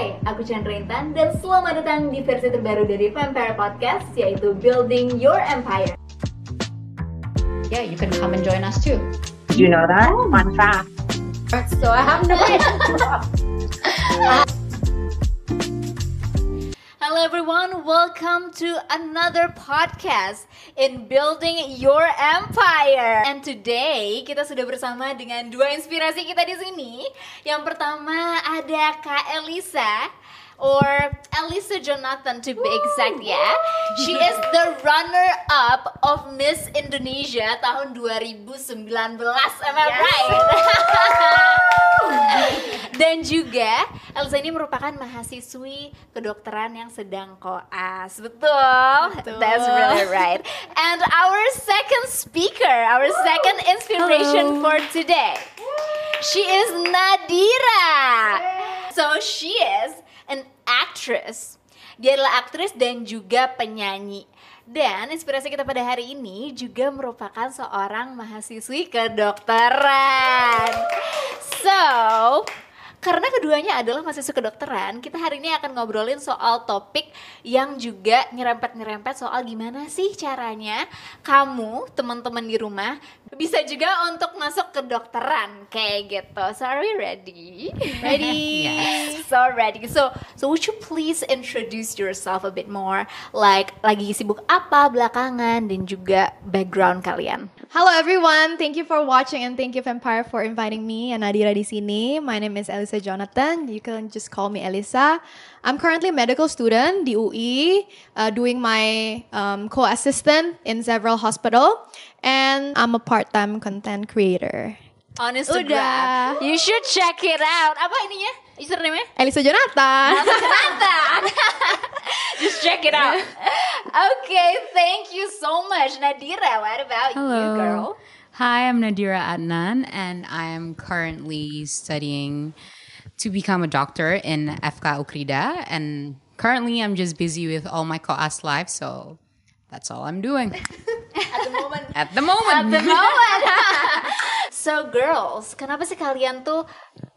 Hai, aku Chandra Intan dan selamat datang di versi terbaru dari Vampire Podcast yaitu Building Your Empire. Yeah, you can come and join us too. You know that? Fun fact. So I have no Hello everyone, welcome to another podcast in Building Your Empire. And today kita sudah bersama dengan dua inspirasi kita di sini. Yang pertama ada Kak Elisa or Elisa Jonathan to be exact ya. She is the runner up of Miss Indonesia tahun 2019. Am I right? Dan juga Elsa ini merupakan mahasiswi kedokteran yang sedang koas. Betul? That's really right. And our second speaker, our second inspiration for today. She is Nadira. So she is actress. Dia adalah aktris dan juga penyanyi. Dan inspirasi kita pada hari ini juga merupakan seorang mahasiswi kedokteran. So, karena keduanya adalah mahasiswa kedokteran, kita hari ini akan ngobrolin soal topik yang juga nyerempet-nyerempet soal gimana sih caranya kamu, teman-teman di rumah, bisa juga untuk masuk kedokteran kayak gitu. So are we ready? Ready? Yes. So ready. So, so would you please introduce yourself a bit more? Like lagi sibuk apa belakangan dan juga background kalian. Hello everyone, thank you for watching and thank you Vampire for inviting me and Nadira di sini. My name is Elisa Jonathan. You can just call me Elisa. I'm currently a medical student di UI, uh, doing my um, co-assistant in several hospital, and I'm a part-time content creator. On Instagram. Udah. You should check it out. Apa ininya? Username-nya? Elisa Jonathan. Jonathan. Just check it out. Okay, thank you so much, Nadira. What about you, Hello. girl? Hi, I'm Nadira Adnan, and I am currently studying to become a doctor in FK Ukrida. And currently, I'm just busy with all my COAS life, so that's all I'm doing At the moment. at the moment. At the moment. so, girls, kenapa sih kalian tuh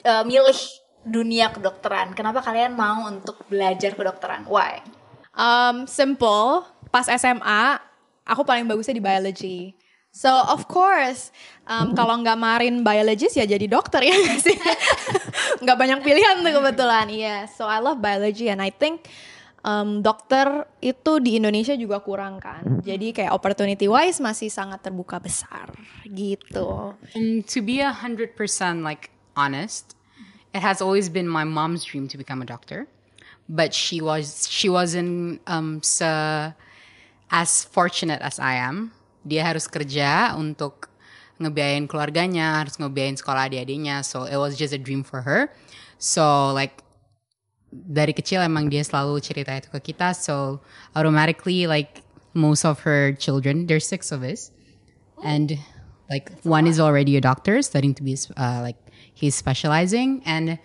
uh, milih dunia kedokteran? Kenapa kalian mau untuk belajar kedokteran? Why? Um, simple. Pas SMA, aku paling bagusnya di biology. So of course, um, kalau nggak marin biologist ya jadi dokter ya nggak sih. nggak banyak pilihan tuh kebetulan. Iya. So I love biology and I think um, dokter itu di Indonesia juga kurang kan. Jadi kayak opportunity wise masih sangat terbuka besar gitu. And to be a hundred percent like honest, it has always been my mom's dream to become a doctor, but she was she wasn't um so as fortunate as I am. Dia harus kerja untuk ngebiayain keluarganya, harus ngebiayain sekolah adik-adiknya. So it was just a dream for her. So like dari kecil emang dia selalu cerita itu ke kita. So automatically like most of her children, there's six of us, and like one is already a doctor studying to be uh, like he's specializing, and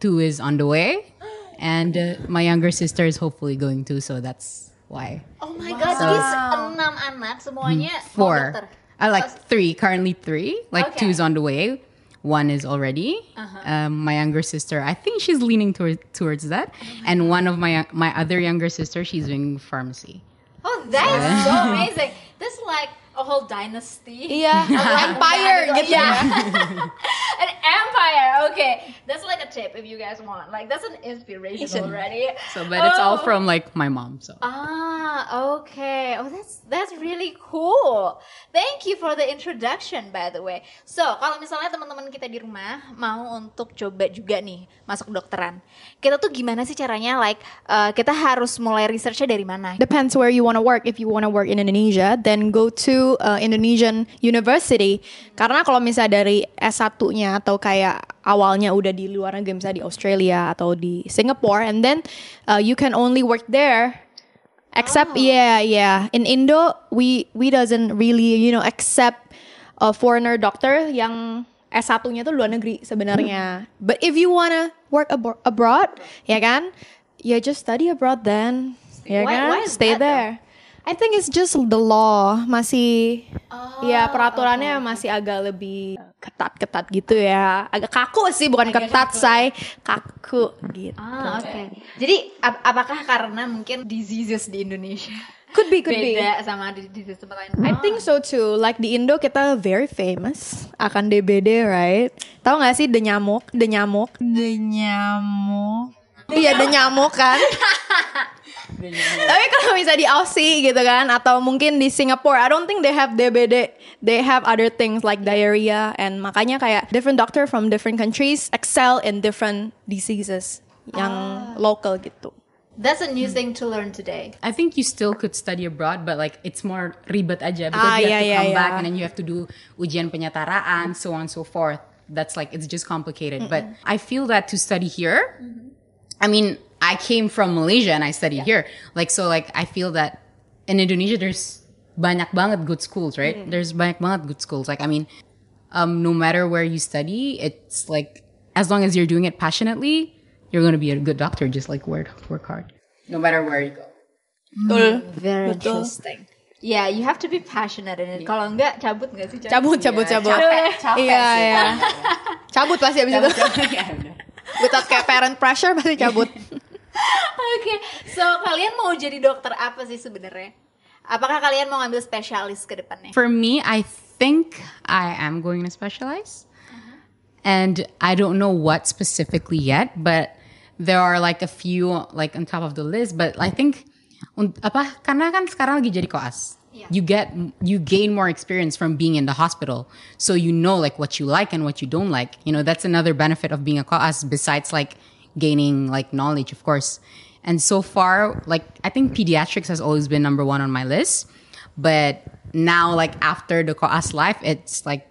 two is on the way, and uh, my younger sister is hopefully going to. So that's why Oh my god, jadi se- enam anak semuanya four. dokter. I like three currently three. Like Okay. two's on the way. One is already. Um, my younger sister, I think she's leaning toward, towards that. and one of my my other younger sister, she's doing pharmacy. Oh, that is so amazing. That's like a whole dynasty. Iya, empire gitu ya. An empire. Okay, that's like a tip if you guys want. Like that's an inspiration already. So, but it's all Oh. from like my mom. So. Ah, okay. Oh, that's that's really cool. Thank you for the introduction, by the way. So, kalau misalnya teman-teman kita di rumah mau untuk coba juga nih masuk kedokteran, kita tuh gimana sih caranya? Like, uh, kita harus mulai researchnya dari mana? Depends where you want to work. If you want to work in Indonesia, then go to uh, Indonesian University. Karena kalau misalnya dari S1-nya atau kayak awalnya udah di luar negeri, misalnya di Australia atau di Singapore, and then uh, you can only work there. Except, yeah, yeah. In Indo, we we doesn't really, you know, accept a foreigner doctor yang S1-nya tuh luar negeri sebenarnya. But if you wanna work abroad, ya kan? Ya just study abroad then. Ya Why- kan? why Stay that, there. I think it's just the law masih Oh, ya peraturannya masih agak lebih ketat-ketat gitu ya. Agak kaku sih bukan ketat, say. Kaku gitu. Ah, oke. Jadi ap- apakah karena mungkin diseases di Indonesia Could be, could be. beda sama di disease tempat lain? I think so too. Like di Indo kita very famous akan DBD, right? Tahu nggak sih the nyamuk, the nyamuk? The nyamuk. Iya, the nyamuk kan. Tapi kalau bisa di Aussie gitu kan, atau mungkin di Singapore, I don't think they have DBD. They have other things like diarrhea, and makanya kayak different doctor from different countries excel in different diseases yang local gitu. That's a new thing to learn today. I think you still could study abroad, but like it's more ribet aja because Ah, you yeah, have to yeah, come back yeah. and then you have to do ujian penyetaraan, so on and so forth. That's like it's just complicated. But I feel that to study here, I mean, I came from Malaysia and I studied here. Like so, like I feel that in Indonesia there's banyak banget good schools, right? There's banyak banget good schools. Like I mean, um, no matter where you study, it's like as long as you're doing it passionately, you're gonna be a good doctor. Just like work work hard, no matter where you go. Betul. Very interesting. Yeah, you have to be passionate in it. Kalau enggak cabut enggak sih? Cabut, cabut, cabut. Capek, capek Iya, sih. iya. Cabut pasti abis itu. Without kayak parent pressure pasti cabut. Oke, so kalian mau jadi dokter apa sih sebenarnya? Apakah kalian mau ngambil spesialis ke depannya? For me, I think I am going to specialize. And I don't know what specifically yet, but there are like a few like on top of the list. But I think un- apa karena kan sekarang lagi jadi koas. You get you gain more experience from being in the hospital, so you know like what you like and what you don't like. You know that's another benefit of being a koas besides like gaining like knowledge, of course. And so far, like I think pediatrics has always been number one on my list, but now like after the koas life, it's like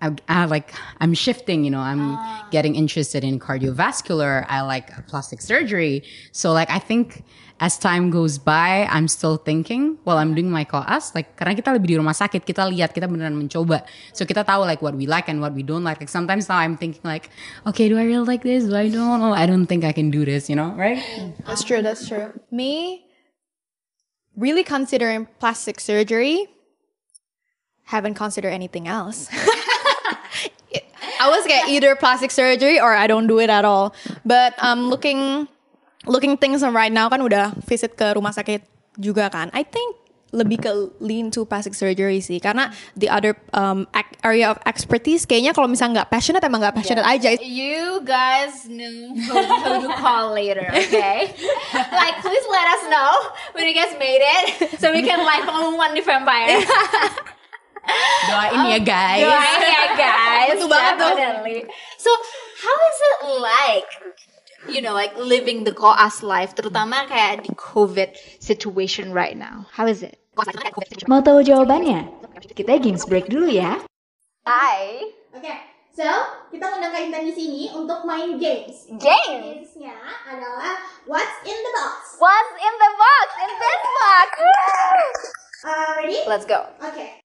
I, I like I'm shifting, you know, I'm ah. getting interested in cardiovascular. I like plastic surgery. So like I think as time goes by, I'm still thinking while I'm doing my koas, like karena kita lebih di rumah sakit, kita lihat, kita beneran mencoba. So kita tahu like what we like and what we don't like. Like sometimes now I'm thinking like, okay, do I really like this? Do I don't? Oh, I don't think I can do this, you know, right? That's true, that's true. Me, really considering plastic surgery, haven't considered anything else. I was get either plastic surgery or I don't do it at all. But um, looking looking things right now kan udah visit ke rumah sakit juga kan. I think lebih ke lean to plastic surgery sih karena the other um, area of expertise kayaknya kalau misalnya nggak passionate emang nggak passionate aja You guys know who, who to call later, okay? like, please let us know when you guys made it, so we can like pengumuman di vampire. Doain ya guys. Doain ya guys, Betul banget tuh. definitely. So, how is it like? You know, like living the koas life, terutama kayak di COVID situation right now. How is it? Mau tahu jawabannya? Kita games break dulu ya. Hi. Oke, so kita undang Kak Intan di sini untuk main games. Games. Gamesnya adalah What's in the box. What's in the box? In this box. Uh, ready? Let's go. Oke.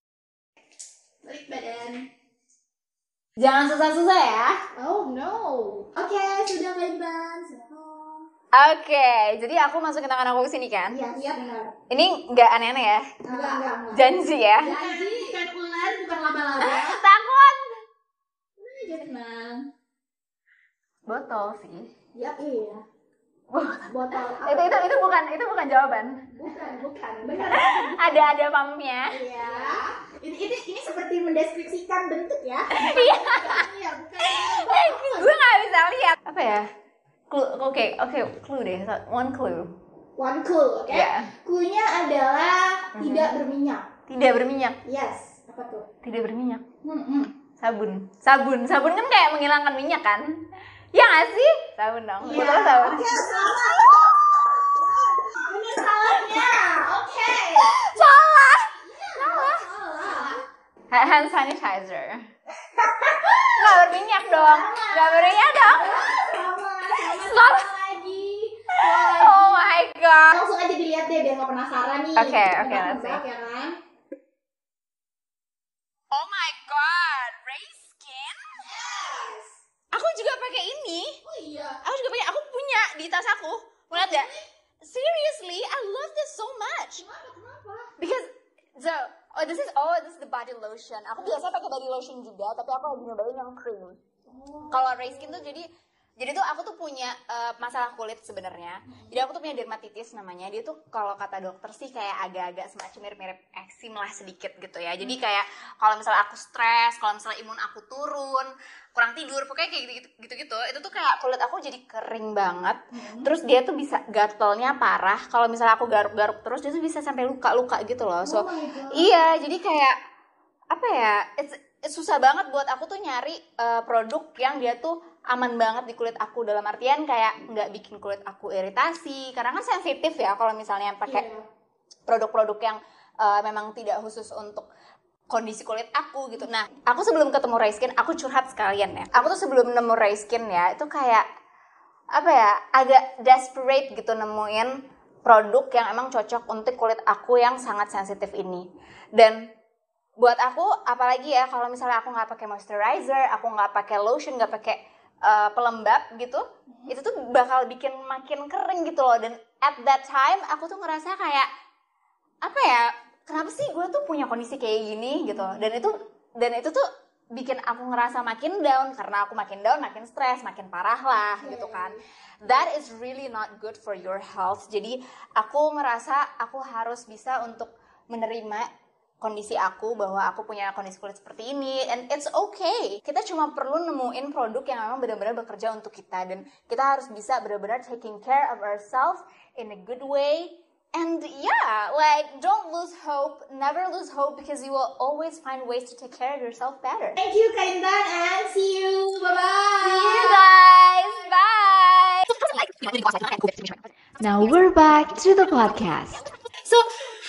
Balik badan. Jangan susah-susah ya. Oh no. Oke, sudah Kak Intan. Silakan. Oke, jadi aku masukin tangan aku ke sini kan? Iya, iya benar. Ini nggak aneh-aneh ya? Enggak, enggak, enggak. Janji ya? Janji, bukan ular, bukan laba-laba. Takut. Aja, tenang. Botol sih. Yap, iya. Botol. Itu itu itu bukan itu bukan jawaban. Bukan, bukan. Benar. Ada ada pumpnya. Iya. Ini, ini, ini seperti mendeskripsikan bentuk ya. Iya. Iya, bukan. Gue nggak bisa lihat. Apa ya? Clue. Oke oke clue deh. One clue. One clue, oke? Iya. Clue-nya adalah tidak berminyak. Tidak berminyak. Yes, apa tuh? Tidak berminyak. Hmm, hmm. Sabun. Sabun. Sabun kan kayak menghilangkan minyak kan? Ya nggak sih? Sabun dong. Iya. Betul sabun. Oke, selamat. Benar salahnya. Oke. Salah. Salah. Salah. Ha- Hand sanitizer. Nggak berminyak dong. Nggak berminyak dong. Sama, sama, Salah. sama lagi. Salah lagi. Oh my god. Langsung aja dilihat deh biar nggak penasaran nih. Oke, Kita oke, let's tebak, ya kan? Oh my god, Ray Skin? Aku juga pakai ini. Oh iya. Aku juga pakai. Aku punya di tas aku. Mau lihat gak? Seriously, I love this so much. Kenapa? Kenapa? because so oh this is oh this is the body lotion. Aku biasa pakai body lotion juga tapi aku lagi nyobain yang cream. Kalau Ray Skin tuh jadi jadi tuh aku tuh punya eh, masalah kulit sebenarnya. Jadi aku tuh punya dermatitis namanya. Dia tuh kalau kata dokter sih kayak agak-agak semacam mirip-mirip eksim lah sedikit gitu ya. Jadi kayak kalau misalnya aku stres kalau misalnya imun aku turun kurang tidur pokoknya kayak gitu gitu gitu itu tuh kayak kulit aku jadi kering banget. Terus dia tuh bisa gatelnya parah. Kalau misalnya aku garuk-garuk terus dia tuh bisa sampai luka-luka gitu loh. So iya jadi kayak apa ya it's, it's susah banget buat aku tuh nyari uh, produk yang dia tuh aman banget di kulit aku dalam artian kayak nggak bikin kulit aku iritasi karena kan sensitif ya kalau misalnya pakai produk-produk yang uh, memang tidak khusus untuk kondisi kulit aku gitu. Nah, aku sebelum ketemu Ray Skin, aku curhat sekalian ya. Aku tuh sebelum nemu Ray Skin ya, itu kayak apa ya, agak desperate gitu nemuin produk yang emang cocok untuk kulit aku yang sangat sensitif ini. Dan buat aku, apalagi ya kalau misalnya aku nggak pakai moisturizer, aku nggak pakai lotion, nggak pakai uh, pelembab gitu, itu tuh bakal bikin makin kering gitu loh. Dan at that time, aku tuh ngerasa kayak apa ya kenapa sih gue tuh punya kondisi kayak gini gitu. Dan itu dan itu tuh bikin aku ngerasa makin down karena aku makin down makin stres makin parah lah gitu kan. that is really not good for your health. Jadi aku ngerasa aku harus bisa untuk menerima kondisi aku bahwa aku punya kondisi kulit seperti ini and it's okay kita cuma perlu nemuin produk yang memang benar-benar bekerja untuk kita dan kita harus bisa benar-benar taking care of ourselves in a good way and yeah, like don't lose hope, never lose hope because you will always find ways to take care of yourself better. Thank you Kak Intan and see you. Bye bye. See you guys. Bye. Now we're back to the podcast. So,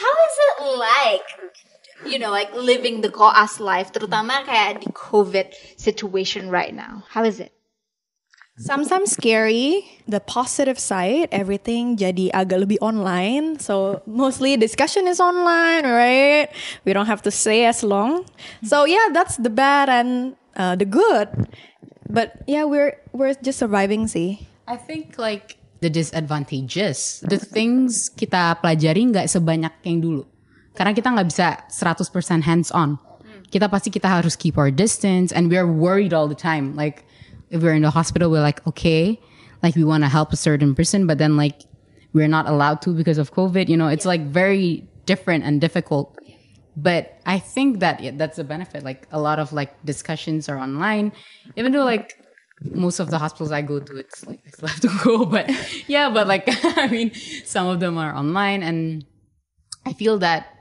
how is it like? You know, like living the koas life, terutama kayak di COVID situation right now. How is it? Sometimes scary. The positive side, everything jadi agak lebih online. So mostly discussion is online, right? We don't have to stay as long. So yeah, that's the bad and uh, the good. But yeah, we're we're just surviving sih. I think like the disadvantages, the things kita pelajari nggak sebanyak yang dulu. Karena kita nggak bisa 100% hands on. Kita pasti kita harus keep our distance and we're worried all the time. Like if we're in the hospital, we're like, okay, like we want to help a certain person, but then like we're not allowed to because of COVID. You know, it's like very different and difficult. But I think that yeah, that's a benefit. Like a lot of like discussions are online, even though like most of the hospitals I go to, it's like I still have to go. But yeah, but like I mean, some of them are online, and I feel that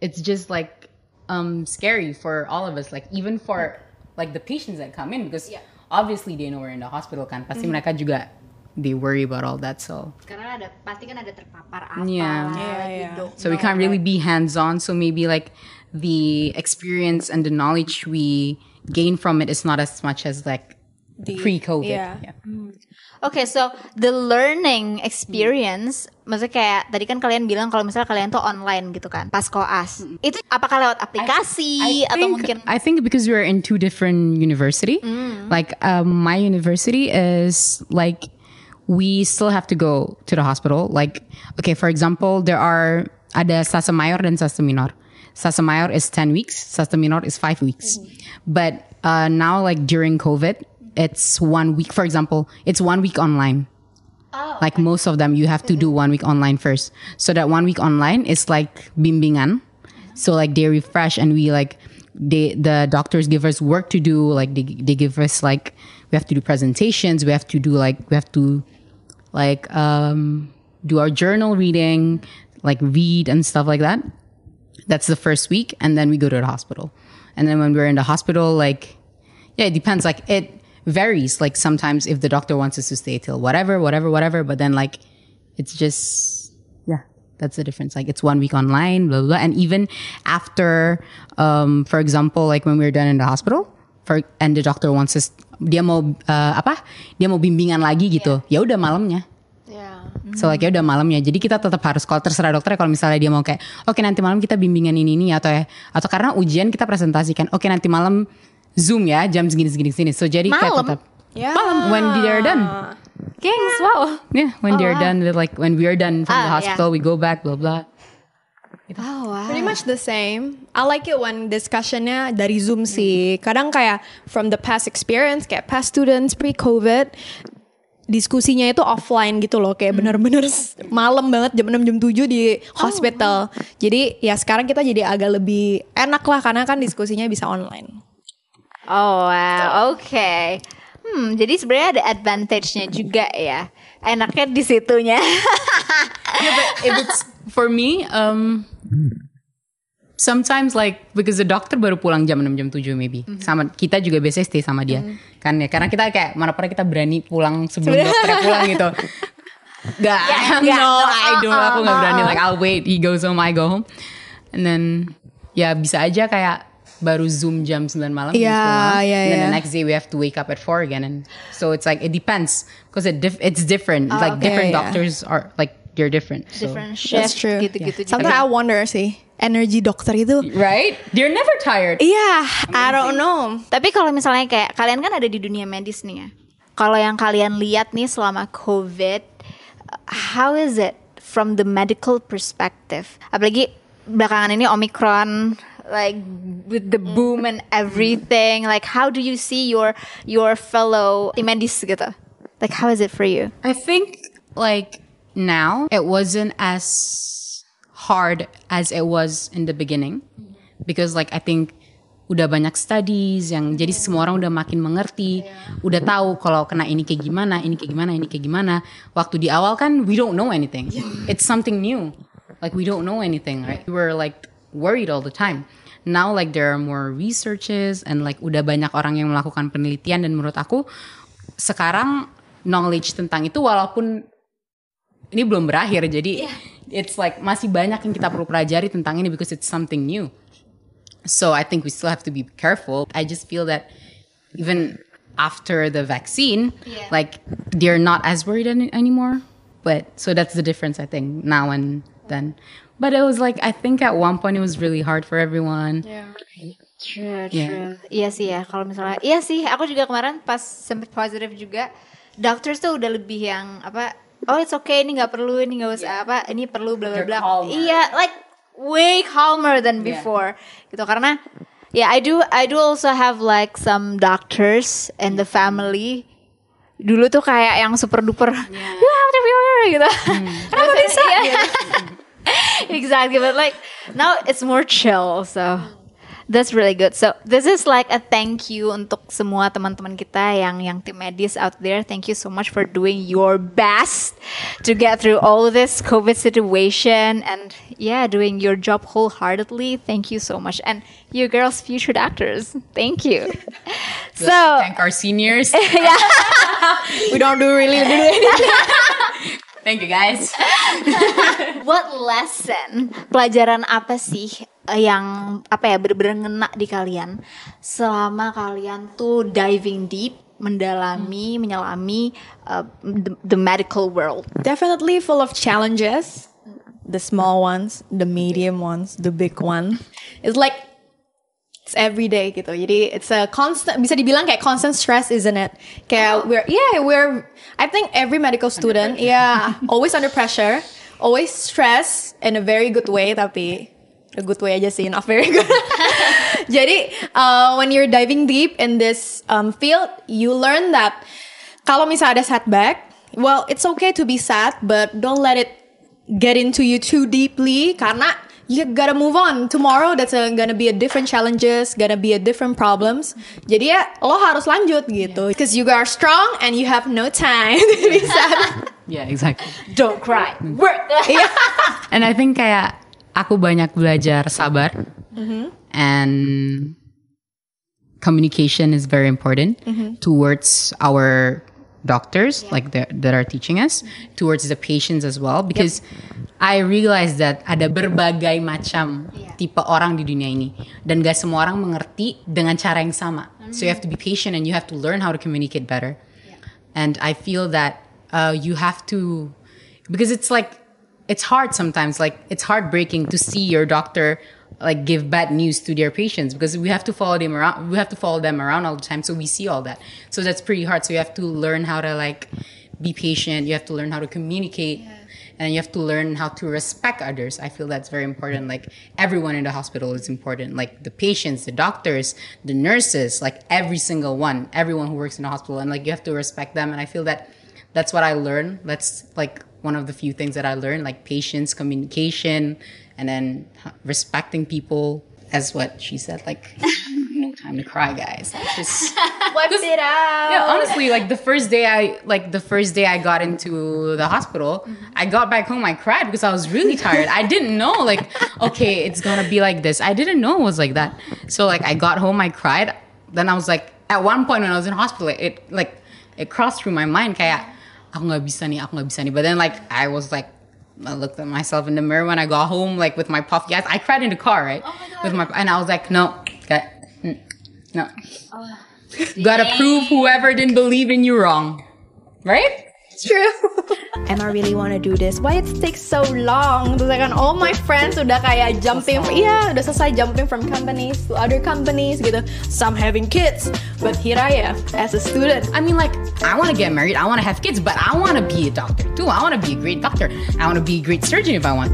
it's just like um scary for all of us. Like even for like the patients that come in because yeah. obviously they know we're in the hospital kan. Pasti mereka juga they worry about all that. So Karena ada pasti kan ada terpapar apa Yeah. Yeah, yeah. so we can't really be hands on. So maybe like the experience and the knowledge we gain from it is not as much as like pre COVID. yeah. Oke, so the learning experience, maksudnya kayak tadi kan kalian bilang kalau misalnya kalian tuh online gitu kan, pas koas. Itu apakah lewat aplikasi atau think, mungkin I think because we're in two different university, like um, my university is like we still have to go to the hospital. Like okay, for example, there are ada sasa mayor dan sasa minor. Sasa mayor is ten weeks, sasa minor is five weeks. But uh, now, like during COVID, it's one week. For example, it's one week online. like most of them, you have to do one week online first. So that one week online is like bimbingan. So like they refresh and we like they the doctors give us work to do. Like they they give us like we have to do presentations. We have to do like we have to like um do our journal reading, like read and stuff like that. That's the first week, and then we go to the hospital. And then when we're in the hospital, like yeah, it depends. Like it varies. Like sometimes if the doctor wants us to stay till whatever, whatever, whatever, but then like it's just yeah, that's the difference. Like it's one week online, blah blah, blah. and even after, um, for example, like when we were done in the hospital, for and the doctor wants us, dia mau uh, apa? Dia mau bimbingan lagi gitu. Ya udah malamnya. So like ya udah malamnya. Jadi kita tetap harus kalau terserah dokter kalau misalnya dia mau kayak oke nanti malam kita bimbingan ini ini atau ya atau karena ujian kita presentasikan oke nanti malam zoom ya jam segini segini segini. So jadi kayak tetap Yeah. malam when they're done. gengs, wow. Yeah, when they're done with like when we're done from the Ah, hospital we go back blah blah. Oh Pretty much the same. I like it when discussionnya dari Zoom sih. Kadang kayak from the past experience, kayak past students pre-COVID, diskusinya itu offline gitu loh. Kayak bener-bener s- malam banget jam 6 jam 7 di hospital. Jadi ya sekarang kita jadi agak lebih enak lah karena kan diskusinya bisa online. Oh wow, oke. Hmm, jadi sebenarnya ada advantage-nya juga ya. Enaknya di situnya. yeah, but if it's for me, um, sometimes like because the doctor baru pulang jam 6 jam 7 maybe. Sama kita juga biasanya stay sama dia. Kan ya karena kita kayak mana pernah kita berani pulang sebelum dokternya pulang gitu. Gak, Ya, no, nggak. I don't, aku gak berani. Like I'll wait, he goes home, I go home. And then, ya bisa aja kayak baru zoom jam 9 malam Iya, pulang. iya, And then the next day we have to wake up at 4 again. And so it's like, it depends. Because it dif- it's different. like okay, different yeah. doctors are, like, they're different. So. Different That's shift true. gitu-gitu juga. Sometimes I wonder sih, energi dokter itu. Right? They're never tired. Iya, I don't know. Tapi kalau misalnya kayak kalian kan ada di dunia medis nih ya. Kalau yang kalian lihat nih selama COVID, how is it from the medical perspective? Apalagi belakangan ini Omicron like with the boom and everything like how do you see your your fellow tim medis gitu like how is it for you I think like now it wasn't as hard as it was in the beginning because like I think udah banyak studies yang jadi semua orang udah makin mengerti, udah tahu kalau kena ini kayak gimana, ini kayak gimana, ini kayak gimana. Waktu di awal kan we don't know anything. It's something new. Like we don't know anything, right? We were like worried all the time. Now like there are more researches and like udah banyak orang yang melakukan penelitian dan menurut aku sekarang knowledge tentang itu walaupun ini belum berakhir jadi it's like masih banyak yang kita perlu pelajari tentang ini because it's something new. So I think we still have to be careful. I just feel that even after the vaccine like they're not as worried any- anymore. But so that's the difference I think now and then but it was like I think at one point it was really hard for everyone True, Yeah. true. Iya sih ya, kalau misalnya, iya sih, aku juga kemarin pas sempet positif juga, doctors tuh udah lebih yang apa, oh it's okay, ini nggak perlu, ini nggak usah apa, ini perlu bla bla bla. Iya, like way calmer than before, gitu karena, ya I do, I do also have like some doctors and the family. Dulu tuh kayak yang super duper, you have to be here," gitu. Kenapa bisa? exactly, but like now it's more chill, so. That's really good. So this is like a thank you untuk semua teman-teman kita yang yang tim medis out there. Thank you so much for doing your best to get through all this COVID situation and yeah, doing your job wholeheartedly. Thank you so much. And you girls, future doctors, thank you. so thank our seniors yeah. We don't do really do anything. thank you guys what lesson, pelajaran apa sih eh, yang apa ya bener-bener ngena di kalian selama kalian tuh diving deep, mendalami, menyelami uh, the, the medical world. Definitely full of challenges. The small ones, the medium ones, the big one. It's like it's every day gitu. Jadi it's a constant bisa dibilang kayak constant stress isn't it? Kayak we're yeah, we're I think every medical student yeah, always under pressure, always stress in a very good way tapi a good way aja sih, not very good. Jadi uh, when you're diving deep in this um, field, you learn that kalau misalnya ada setback, well it's okay to be sad, but don't let it get into you too deeply karena you gotta move on. Tomorrow that's a, gonna be a different challenges, gonna be a different problems. Jadi ya lo harus lanjut gitu. Because you are strong and you have no time sad. yeah exactly Don't cry. Work. And I think kayak aku banyak belajar sabar and communication is very important towards our doctors like the, that are teaching us towards the patients as well. Because I realized that ada berbagai macam tipe orang di dunia ini. Dan gak semua orang mengerti dengan cara yang sama. So you have to be patient and you have to learn how to communicate better. And I feel that uh, you have to because it's like it's hard sometimes. Like it's heartbreaking to see your doctor like give bad news to their patients because we have to follow them around we have to follow them around all the time so we see all that so that's pretty hard so you have to learn how to like be patient you have to learn how to communicate and you have to learn how to respect others. I feel that's very important. Like everyone in the hospital is important. Like the patients, the doctors, the nurses, like every single one, everyone who works in the hospital, and like you have to respect them. And I feel that that's what I learned. That's like one of the few things that I learned, like patience, communication, and then respecting people. As what she said, like no time to cry, guys. Just Wipe it out. yeah, honestly, like the first day I like the first day I got into the hospital, I got back home, I cried because I was really tired. I didn't know like, okay, it's gonna be like this. I didn't know it was like that. So like I got home, I cried. Then I was like, at one point when I was in hospital, it like it crossed through my mind kayak aku nggak bisa nih, aku nggak bisa nih. But then like I was like I looked at myself in the mirror when I got home, like with my puffy eyes. I cried in the car, right? With my and I was like, no, okay, mm, no. Gotta prove whoever didn't believe in you wrong. Right? Am I really wanna do this? Why it takes so long? Terus kan all my friends udah kayak jumping, iya udah selesai jumping from companies to other companies gitu. Some having kids, but here I am as a student. I mean, like, I wanna get married, I wanna have kids, but I wanna be a doctor too. I wanna be a great doctor. I wanna be a great surgeon if I want.